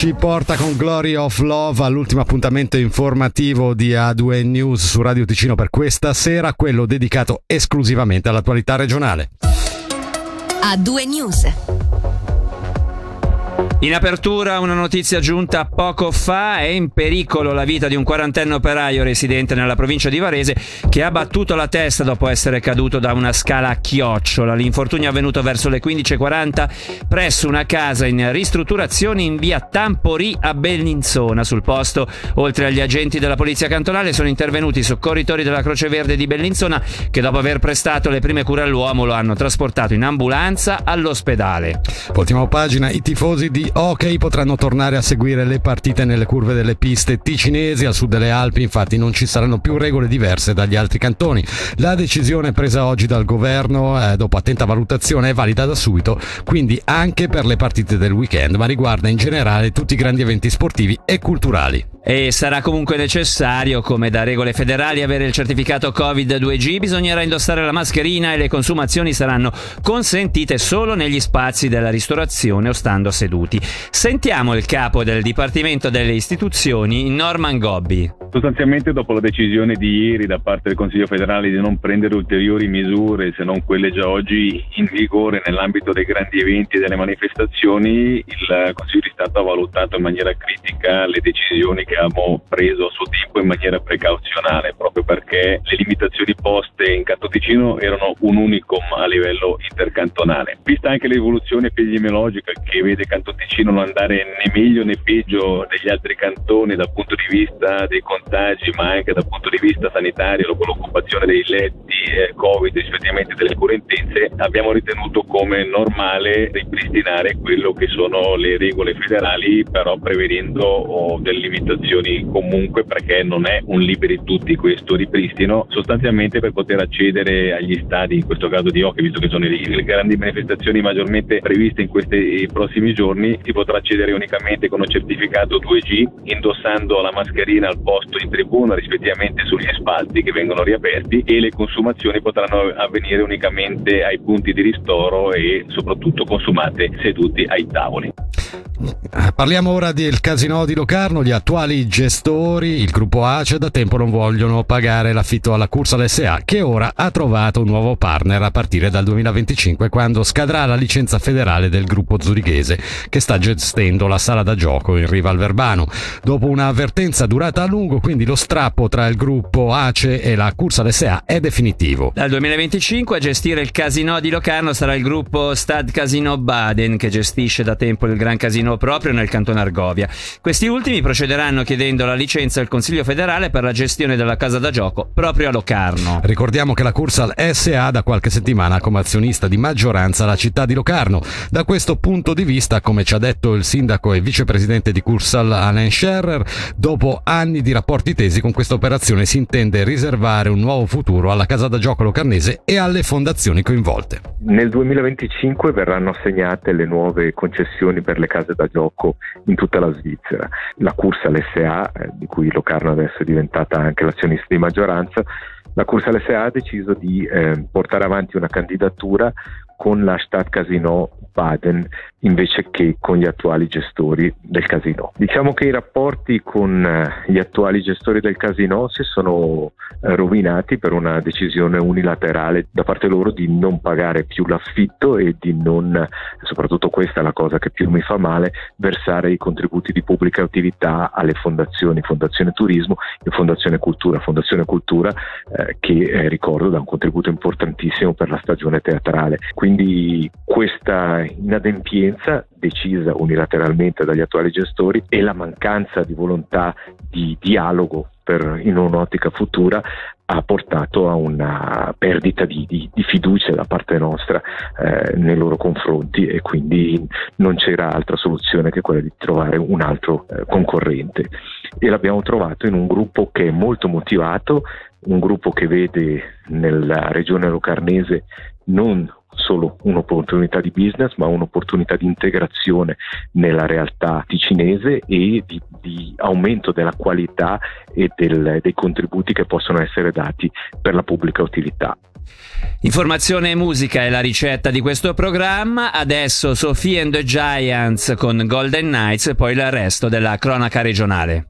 Ci porta con Glory of Love all'ultimo appuntamento informativo di A2 News su Radio Ticino per questa sera, quello dedicato esclusivamente all'attualità regionale. A2 News. In apertura una notizia giunta poco fa, è in pericolo la vita di un quarantenne operaio residente nella provincia di Varese che ha battuto la testa dopo essere caduto da una scala a chiocciola. L'infortunio è avvenuto verso le 15.40 presso una casa in ristrutturazione in via Tampori a Bellinzona. Sul posto, oltre agli agenti della polizia cantonale, sono intervenuti i soccorritori della Croce Verde di Bellinzona che dopo aver prestato le prime cure all'uomo lo hanno trasportato in ambulanza all'ospedale. Ultima pagina, i tifosi di hockey potranno tornare a seguire le partite nelle curve delle piste ticinesi. Al sud delle Alpi infatti non ci saranno più regole diverse dagli altri cantoni. La decisione presa oggi dal governo eh, dopo attenta valutazione è valida da subito, quindi anche per le partite del weekend, ma riguarda in generale tutti i grandi eventi sportivi e culturali. E sarà comunque necessario, come da regole federali, avere il certificato Covid 2G, bisognerà indossare la mascherina e le consumazioni saranno consentite solo negli spazi della ristorazione o stando seduti. Sentiamo il capo del Dipartimento delle Istituzioni, Norman Gobbi. Sostanzialmente dopo la decisione di ieri da parte del Consiglio federale di non prendere ulteriori misure se non quelle già oggi in vigore nell'ambito dei grandi eventi e delle manifestazioni, il Consiglio di Stato ha valutato in maniera critica le decisioni che abbiamo preso a suo tempo in maniera precauzionale, proprio perché le limitazioni poste in Canto Ticino erano un unicum a livello intercantonale. Vista anche l'evoluzione epidemiologica che vede Canto Ticino non andare né meglio né peggio degli altri cantoni dal punto di vista dei contagi, ma anche dal punto di vista sanitario, con l'occupazione dei letti eh, Covid, rispettivamente delle cure intense, abbiamo ritenuto come normale ripristinare quello che sono le regole federali, però prevedendo oh, delle limitazioni comunque perché non è un liberi tutti questo ripristino, sostanzialmente per poter accedere agli stadi, in questo caso di hockey, visto che sono le grandi manifestazioni maggiormente previste in questi prossimi giorni, si potrà accedere unicamente con un certificato 2G, indossando la mascherina al posto posto in tribuna rispettivamente sugli spalti che vengono riaperti e le consumazioni potranno avvenire unicamente ai punti di ristoro e soprattutto consumate seduti ai tavoli. Parliamo ora del casino di Locarno. Gli attuali gestori, il gruppo ACE, da tempo non vogliono pagare l'affitto alla Cursa LSA, che ora ha trovato un nuovo partner a partire dal 2025, quando scadrà la licenza federale del gruppo zurighese, che sta gestendo la sala da gioco in riva al Verbano. Dopo un'avvertenza durata a lungo, quindi lo strappo tra il gruppo ACE e la Cursa LSA è definitivo. Dal 2025 a gestire il casino di Locarno sarà il gruppo Stad Casino Baden, che gestisce da tempo il Gran Casino proprio proprio nel cantone Argovia. Questi ultimi procederanno chiedendo la licenza al Consiglio federale per la gestione della casa da gioco proprio a Locarno. Ricordiamo che la Cursal SA da qualche settimana ha come azionista di maggioranza la città di Locarno. Da questo punto di vista, come ci ha detto il sindaco e vicepresidente di Cursal Alain Scherrer, dopo anni di rapporti tesi con questa operazione si intende riservare un nuovo futuro alla casa da gioco locarnese e alle fondazioni coinvolte. Nel 2025 verranno assegnate le nuove concessioni per le case da gioco gioco in tutta la Svizzera. La Cursa LSA, eh, di cui Locarno adesso è diventata anche l'azionista di maggioranza, la Cursa LSA ha deciso di eh, portare avanti una candidatura con la Stadt Casino Baden invece che con gli attuali gestori del casino. Diciamo che i rapporti con eh, gli attuali gestori del casino si sono eh, rovinati per una decisione unilaterale da parte loro di non pagare più l'affitto e di non, soprattutto questa è la cosa che più mi fa male, versare i contributi di pubblica utilità alle fondazioni, Fondazione Turismo e Fondazione Cultura. Fondazione Cultura eh, che eh, ricordo dà un contributo importantissimo per la stagione teatrale. Quindi questa inadempienza decisa unilateralmente dagli attuali gestori e la mancanza di volontà di dialogo per, in un'ottica futura ha portato a una perdita di, di, di fiducia da parte nostra eh, nei loro confronti e quindi non c'era altra soluzione che quella di trovare un altro eh, concorrente. E l'abbiamo trovato in un gruppo che è molto motivato, un gruppo che vede nella regione locarnese non solo un'opportunità di business, ma un'opportunità di integrazione nella realtà ticinese e di, di aumento della qualità e del, dei contributi che possono essere dati per la pubblica utilità. Informazione e musica è la ricetta di questo programma. Adesso Sophie and the Giants con Golden Knights e poi il resto della cronaca regionale.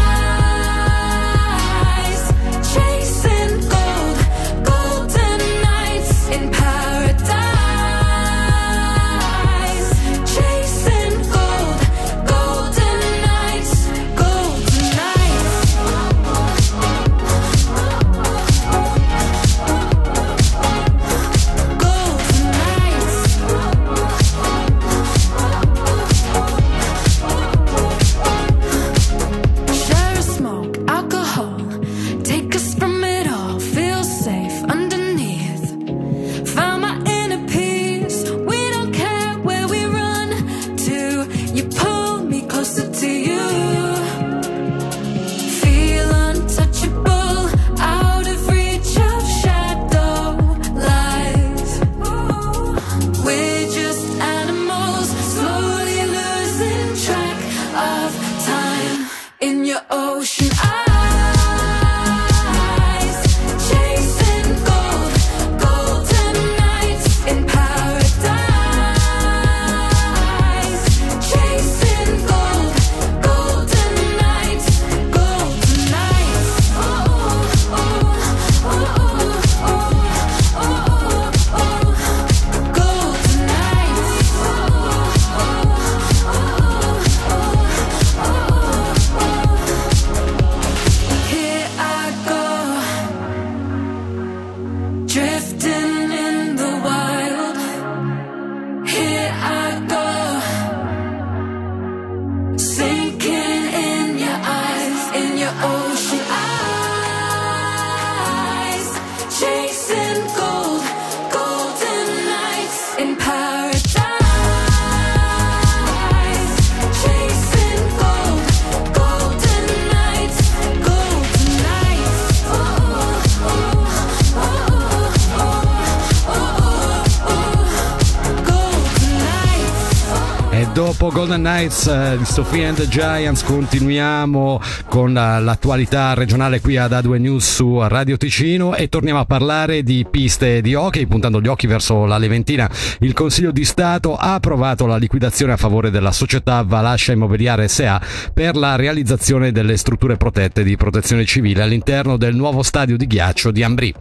dopo Golden Knights eh, di Sophie and the Giants continuiamo con eh, l'attualità regionale qui ad A2 News su Radio Ticino e torniamo a parlare di piste di hockey puntando gli occhi verso la Leventina. Il Consiglio di Stato ha approvato la liquidazione a favore della società Valascia Immobiliare SA per la realizzazione delle strutture protette di protezione civile all'interno del nuovo stadio di ghiaccio di Ambrì.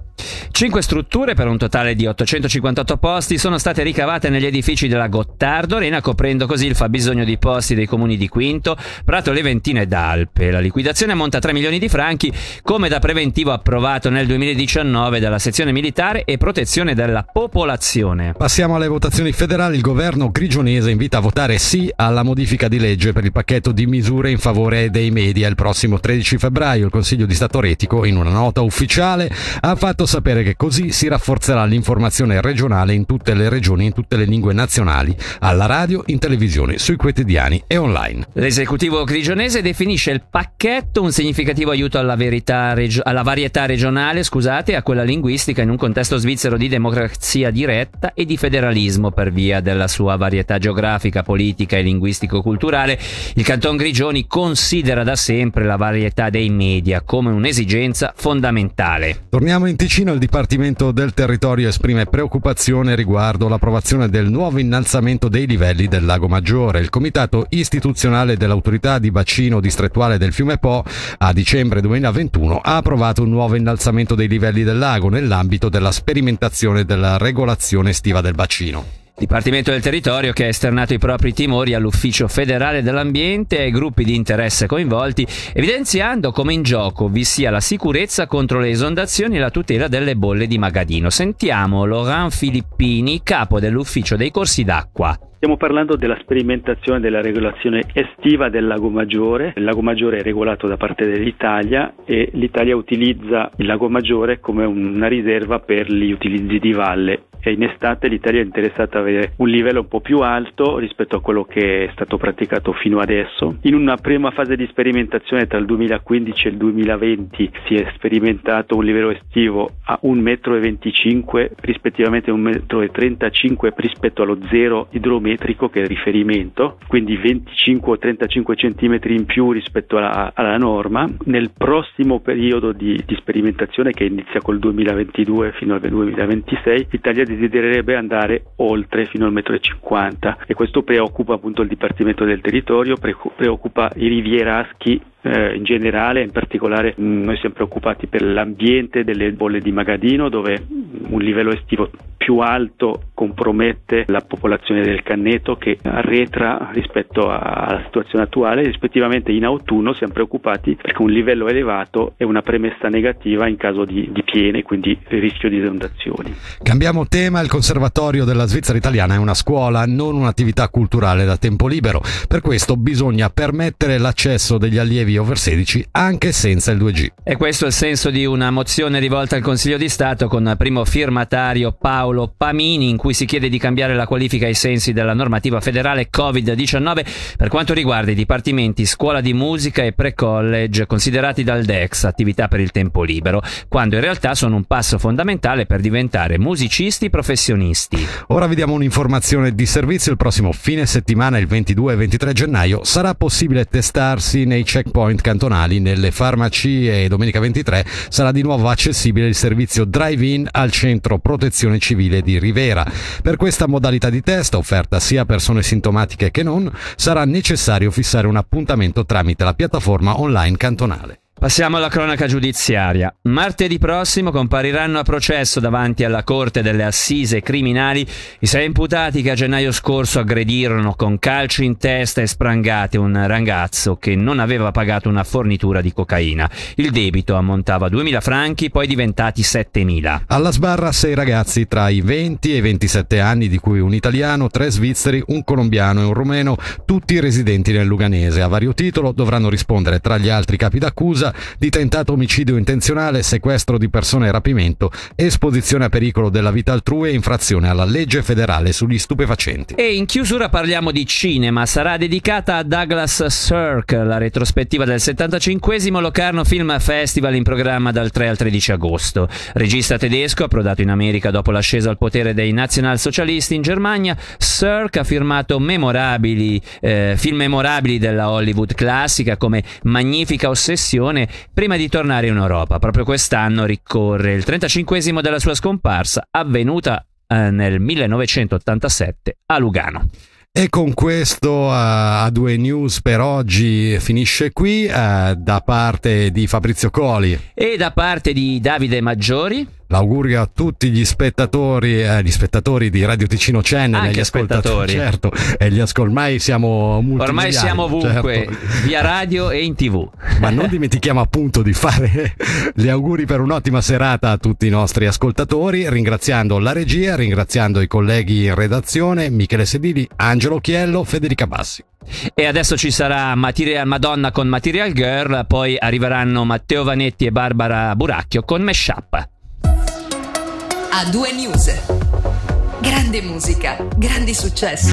Cinque strutture per un totale di 858 posti sono state ricavate negli edifici della Gottardo Arena, coprendo così il fabbisogno di posti dei comuni di Quinto, Prato Leventina ed Alpe. La liquidazione ammonta a 3 milioni di franchi, come da preventivo approvato nel 2019 dalla sezione militare e protezione della popolazione. Passiamo alle votazioni federali. Il governo grigionese invita a votare sì alla modifica di legge per il pacchetto di misure in favore dei media. Il prossimo 13 febbraio il Consiglio di Stato Retico, in una nota ufficiale, ha fatto sapere che così si rafforzerà l'informazione regionale in tutte le regioni, in tutte le lingue nazionali, alla radio, in televisione, sui quotidiani e online. L'esecutivo grigionese definisce il pacchetto un significativo aiuto alla, verità alla varietà regionale scusate, e a quella linguistica in un contesto svizzero di democrazia diretta e di federalismo per via della sua varietà geografica, politica e linguistico-culturale. Il Canton Grigioni considera da sempre la varietà dei media come un'esigenza fondamentale. Torniamo in Ticino, il Dipartimento del Territorio esprime preoccupazione riguardo l'approvazione del nuovo innalzamento dei livelli del Lago Maggiore. Il Comitato istituzionale dell'autorità di bacino distrettuale del fiume Po a dicembre 2021 ha approvato un nuovo innalzamento dei livelli del lago nell'ambito della sperimentazione della regolazione estiva del bacino. Dipartimento del Territorio che ha esternato i propri timori all'Ufficio federale dell'ambiente e ai gruppi di interesse coinvolti, evidenziando come in gioco vi sia la sicurezza contro le esondazioni e la tutela delle bolle di Magadino. Sentiamo Laurent Filippini, capo dell'Ufficio dei corsi d'acqua. Stiamo parlando della sperimentazione della regolazione estiva del Lago Maggiore. Il Lago Maggiore è regolato da parte dell'Italia e l'Italia utilizza il Lago Maggiore come una riserva per gli utilizzi di valle e in estate l'Italia è interessata ad avere un livello un po' più alto rispetto a quello che è stato praticato fino adesso. In una prima fase di sperimentazione tra il 2015 e il 2020 si è sperimentato un livello estivo a 1,25 m rispettivamente 1,35 m rispetto allo zero idrometrico che è il riferimento, quindi 25 o 35 cm in più rispetto alla, alla norma. Nel prossimo periodo di, di sperimentazione che inizia col 2022 fino al 2026 l'Italia desidererebbe andare oltre fino al metro e 50 e questo preoccupa appunto il Dipartimento del Territorio, preoccupa i rivieraschi eh, in generale, in particolare mh, mm, noi siamo preoccupati per l'ambiente delle bolle di Magadino dove un livello estivo più alto compromette la popolazione del canneto che arretra rispetto alla situazione attuale, rispettivamente in autunno siamo preoccupati perché un livello elevato è una premessa negativa in caso di, di piene, quindi rischio di inondazioni. Cambiamo tema, il Conservatorio della Svizzera italiana è una scuola, non un'attività culturale da tempo libero, per questo bisogna permettere l'accesso degli allievi over 16 anche senza il 2G. E questo è il senso di una mozione rivolta al Consiglio di Stato con primo firmatario Paolo Pamini in cui si chiede di cambiare la qualifica ai sensi della normativa federale Covid-19 per quanto riguarda i dipartimenti scuola di musica e pre-college considerati dal DEX attività per il tempo libero, quando in realtà sono un passo fondamentale per diventare musicisti professionisti. Ora vediamo un'informazione di servizio. Il prossimo fine settimana, il 22 e 23 gennaio, sarà possibile testarsi nei checkpoint cantonali nelle farmacie domenica 23 sarà di nuovo accessibile il servizio drive-in al centro protezione civile di Rivera. Per questa modalità di test, offerta sia a persone sintomatiche che non, sarà necessario fissare un appuntamento tramite la piattaforma online cantonale. Passiamo alla cronaca giudiziaria. Martedì prossimo compariranno a processo davanti alla Corte delle Assise Criminali i sei imputati che a gennaio scorso aggredirono con calci in testa e sprangate un ragazzo che non aveva pagato una fornitura di cocaina. Il debito ammontava a 2.000 franchi, poi diventati 7.000. Alla sbarra sei ragazzi tra i 20 e i 27 anni, di cui un italiano, tre svizzeri, un colombiano e un rumeno, tutti residenti nel Luganese. A vario titolo dovranno rispondere tra gli altri capi d'accusa di tentato omicidio intenzionale, sequestro di persone e rapimento, esposizione a pericolo della vita altrui e infrazione alla legge federale sugli stupefacenti. E in chiusura parliamo di cinema, sarà dedicata a Douglas Sirk, la retrospettiva del 75 Locarno Film Festival in programma dal 3 al 13 agosto. Regista tedesco, approdato in America dopo l'ascesa al potere dei nazionalsocialisti in Germania, Sirk ha firmato memorabili, eh, film memorabili della Hollywood classica come Magnifica Ossessione Nazione prima di tornare in Europa. Proprio quest'anno ricorre il 35 della sua scomparsa, avvenuta eh, nel 1987 a Lugano. E con questo uh, a due news per oggi finisce qui uh, da parte di Fabrizio Coli e da parte di Davide Maggiori. L'augurio a tutti gli spettatori, eh, gli spettatori di Radio Ticino Channel Anche gli ascoltatori. Certo, e gli ascol- ormai siamo Ormai siamo ovunque, certo. via radio e in tv. Ma non dimentichiamo appunto di fare gli auguri per un'ottima serata a tutti i nostri ascoltatori, ringraziando la regia, ringraziando i colleghi in redazione, Michele Sedili, Angelo Chiello, Federica Bassi. E adesso ci sarà Material Madonna con Material Girl, poi arriveranno Matteo Vanetti e Barbara Buracchio con Meshup a due news. Grande musica, grandi successi.